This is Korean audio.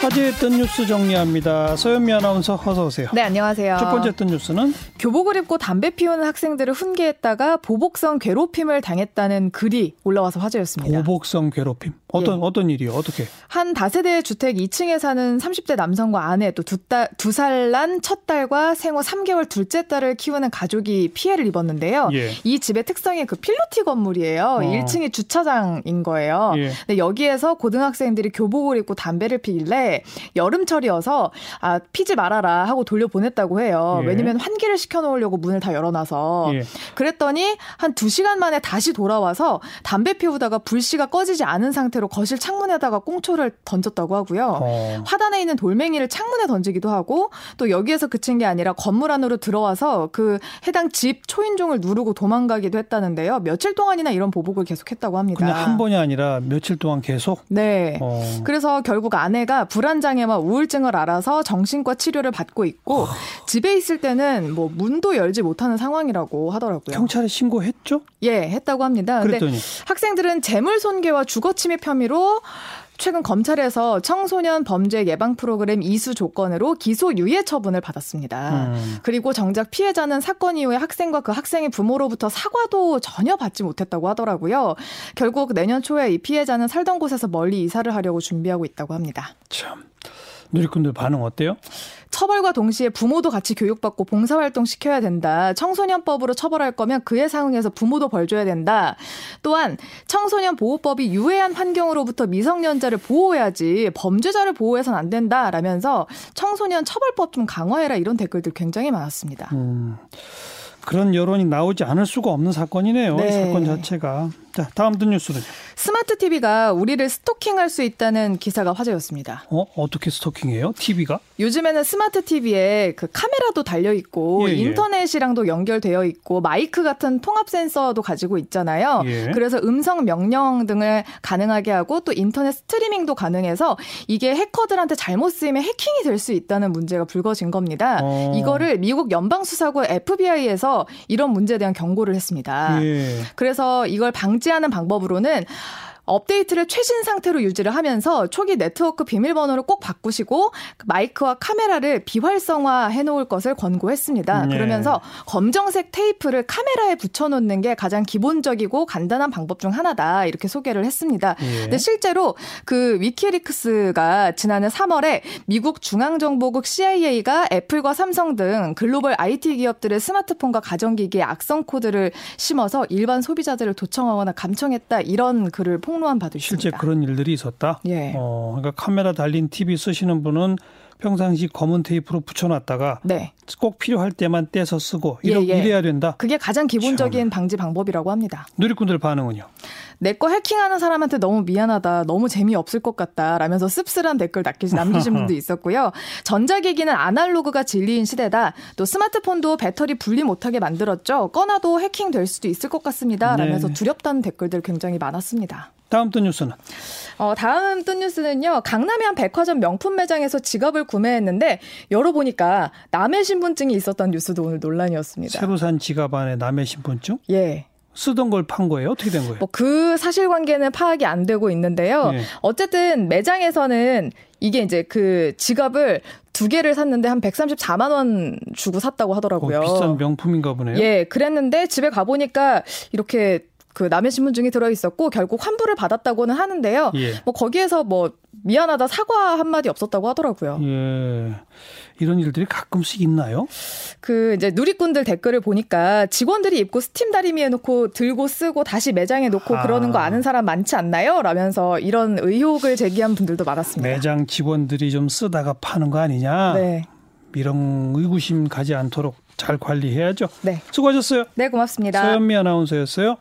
화제했던 뉴스 정리합니다. 서현미 아나운서 어서 오세요. 네, 안녕하세요. 첫 번째 했던 뉴스는 교복을 입고 담배 피우는 학생들을 훈계했다가 보복성 괴롭힘을 당했다는 글이 올라와서 화제였습니다. 보복성 괴롭힘. 어떤 예. 어떤 일이요? 어떻게? 한 다세대 주택 2층에 사는 30대 남성과 아내 또두두 살 난 첫 딸과 생후 3개월 둘째 딸을 키우는 가족이 피해를 입었는데요. 예. 이 집의 특성이 그 필로티 건물이에요. 어. 1층이 주차장인 거예요. 예. 근데 여기에서 고등학생들이 교복을 입고 담배를 피길래 여름철이어서 아 피지 말아라 하고 돌려보냈다고 해요. 예. 왜냐면 환기를 시켜 놓으려고 문을 다 열어놔서 예. 그랬더니 한 2시간 만에 다시 돌아와서 담배 피우다가 불씨가 꺼지지 않은 상태로 상태로 거실 창문에다가 꽁초를 던졌다고 하고요. 어. 화단에 있는 돌멩이를 창문에 던지기도 하고 또 여기에서 그친 게 아니라 건물 안으로 들어와서 그 해당 집 초인종을 누르고 도망가기도 했다는데요. 며칠 동안이나 이런 보복을 계속했다고 합니다. 그냥 한 번이 아니라 며칠 동안 계속? 네. 어. 그래서 결국 아내가 불안 장애와 우울증을 알아서 정신과 치료를 받고 있고 어. 집에 있을 때는 뭐 문도 열지 못하는 상황이라고 하더라고요. 경찰에 신고했죠? 예, 했다고 합니다. 그랬더니 학생들은 재물 손괴와 주거 침입 혐의로 최근 검찰에서 청소년 범죄 예방 프로그램 이수 조건으로 기소 유예 처분을 받았습니다. 음. 그리고 정작 피해자는 사건 이후에 학생과 그 학생의 부모로부터 사과도 전혀 받지 못했다고 하더라고요. 결국 내년 초에 이 피해자는 살던 곳에서 멀리 이사를 하려고 준비하고 있다고 합니다. 참. 누리꾼들 반응 어때요? 처벌과 동시에 부모도 같이 교육받고 봉사활동 시켜야 된다. 청소년법으로 처벌할 거면 그에 상응해서 부모도 벌 줘야 된다. 또한 청소년 보호법이 유해한 환경으로부터 미성년자를 보호해야지 범죄자를 보호해서는 안 된다. 라면서 청소년 처벌법 좀 강화해라 이런 댓글들 굉장히 많았습니다. 음. 그런 여론이 나오지 않을 수가 없는 사건이네요. 네. 이 사건 자체가. 자, 다음 든 뉴스는 스마트 TV가 우리를 스토킹할 수 있다는 기사가 화제였습니다. 어, 어떻게 스토킹해요? TV가? 요즘에는 스마트 TV에 그 카메라도 달려 있고 예, 예. 인터넷이랑도 연결되어 있고 마이크 같은 통합 센서도 가지고 있잖아요. 예. 그래서 음성 명령 등을 가능하게 하고 또 인터넷 스트리밍도 가능해서 이게 해커들한테 잘못 쓰이면 해킹이 될 수 있다는 문제가 불거진 겁니다. 어. 이거를 미국 연방 수사국 FBI에서 이런 문제에 대한 경고를 했습니다. 예. 그래서 이걸 방 방지하는 방법으로는 업데이트를 최신 상태로 유지를 하면서 초기 네트워크 비밀번호를 꼭 바꾸시고 마이크와 카메라를 비활성화 해놓을 것을 권고했습니다. 네. 그러면서 검정색 테이프를 카메라에 붙여놓는 게 가장 기본적이고 간단한 방법 중 하나다 이렇게 소개를 했습니다. 예. 근데 실제로 그 위키리크스가 지난해 3월에 미국 중앙정보국 CIA가 애플과 삼성 등 글로벌 IT 기업들의 스마트폰과 가전기기에 악성 코드를 심어서 일반 소비자들을 도청하거나 감청했다 이런 글을 폭 로한 바도 있습니다. 실제 그런 일들이 있었다. 예. 어, 그러니까 카메라 달린 TV 쓰시는 분은 평상시 검은 테이프로 붙여놨다가 네. 꼭 필요할 때만 떼서 쓰고 이러, 예, 예. 이래야 된다. 그게 가장 기본적인 참. 방지 방법이라고 합니다. 누리꾼들 반응은요? 내 거 해킹하는 사람한테 너무 미안하다, 너무 재미없을 것 같다, 라면서 씁쓸한 댓글 남기신 분도 있었고요. 전자기기는 아날로그가 진리인 시대다. 또 스마트폰도 배터리 분리 못하게 만들었죠. 꺼놔도 해킹될 수도 있을 것 같습니다. 라면서 네. 두렵다는 댓글들 굉장히 많았습니다. 다음 또 뉴스는? 어, 다음 또 뉴스는요. 강남의 한 백화점 명품 매장에서 지갑을 구매했는데 열어보니까 남의 신분증이 있었던 뉴스도 오늘 논란이었습니다. 새로 산 지갑 안에 남의 신분증? 예. 쓰던 걸 판 거예요? 어떻게 된 거예요? 뭐 그 사실관계는 파악이 안 되고 있는데요. 예. 어쨌든 매장에서는 이게 이제 그 지갑을 두 개를 샀는데 한 134만 원 주고 샀다고 하더라고요. 어, 비싼 명품인가 보네요. 예, 그랬는데 집에 가 보니까 이렇게 그 남의 신분증이 들어 있었고 결국 환불을 받았다고는 하는데요. 예. 뭐 거기에서 뭐 미안하다 사과 한마디 없었다고 하더라고요. 예. 이런 일들이 가끔씩 있나요? 그 이제 누리꾼들 댓글을 보니까 직원들이 입고 스팀 다리미에 놓고 들고 쓰고 다시 매장에 놓고 아. 그러는 거 아는 사람 많지 않나요? 라면서 이런 의혹을 제기한 분들도 많았습니다. 매장 직원들이 좀 쓰다가 파는 거 아니냐? 네. 이런 의구심 가지 않도록 잘 관리해야죠. 네. 수고하셨어요. 네, 고맙습니다. 서현미 아나운서였어요.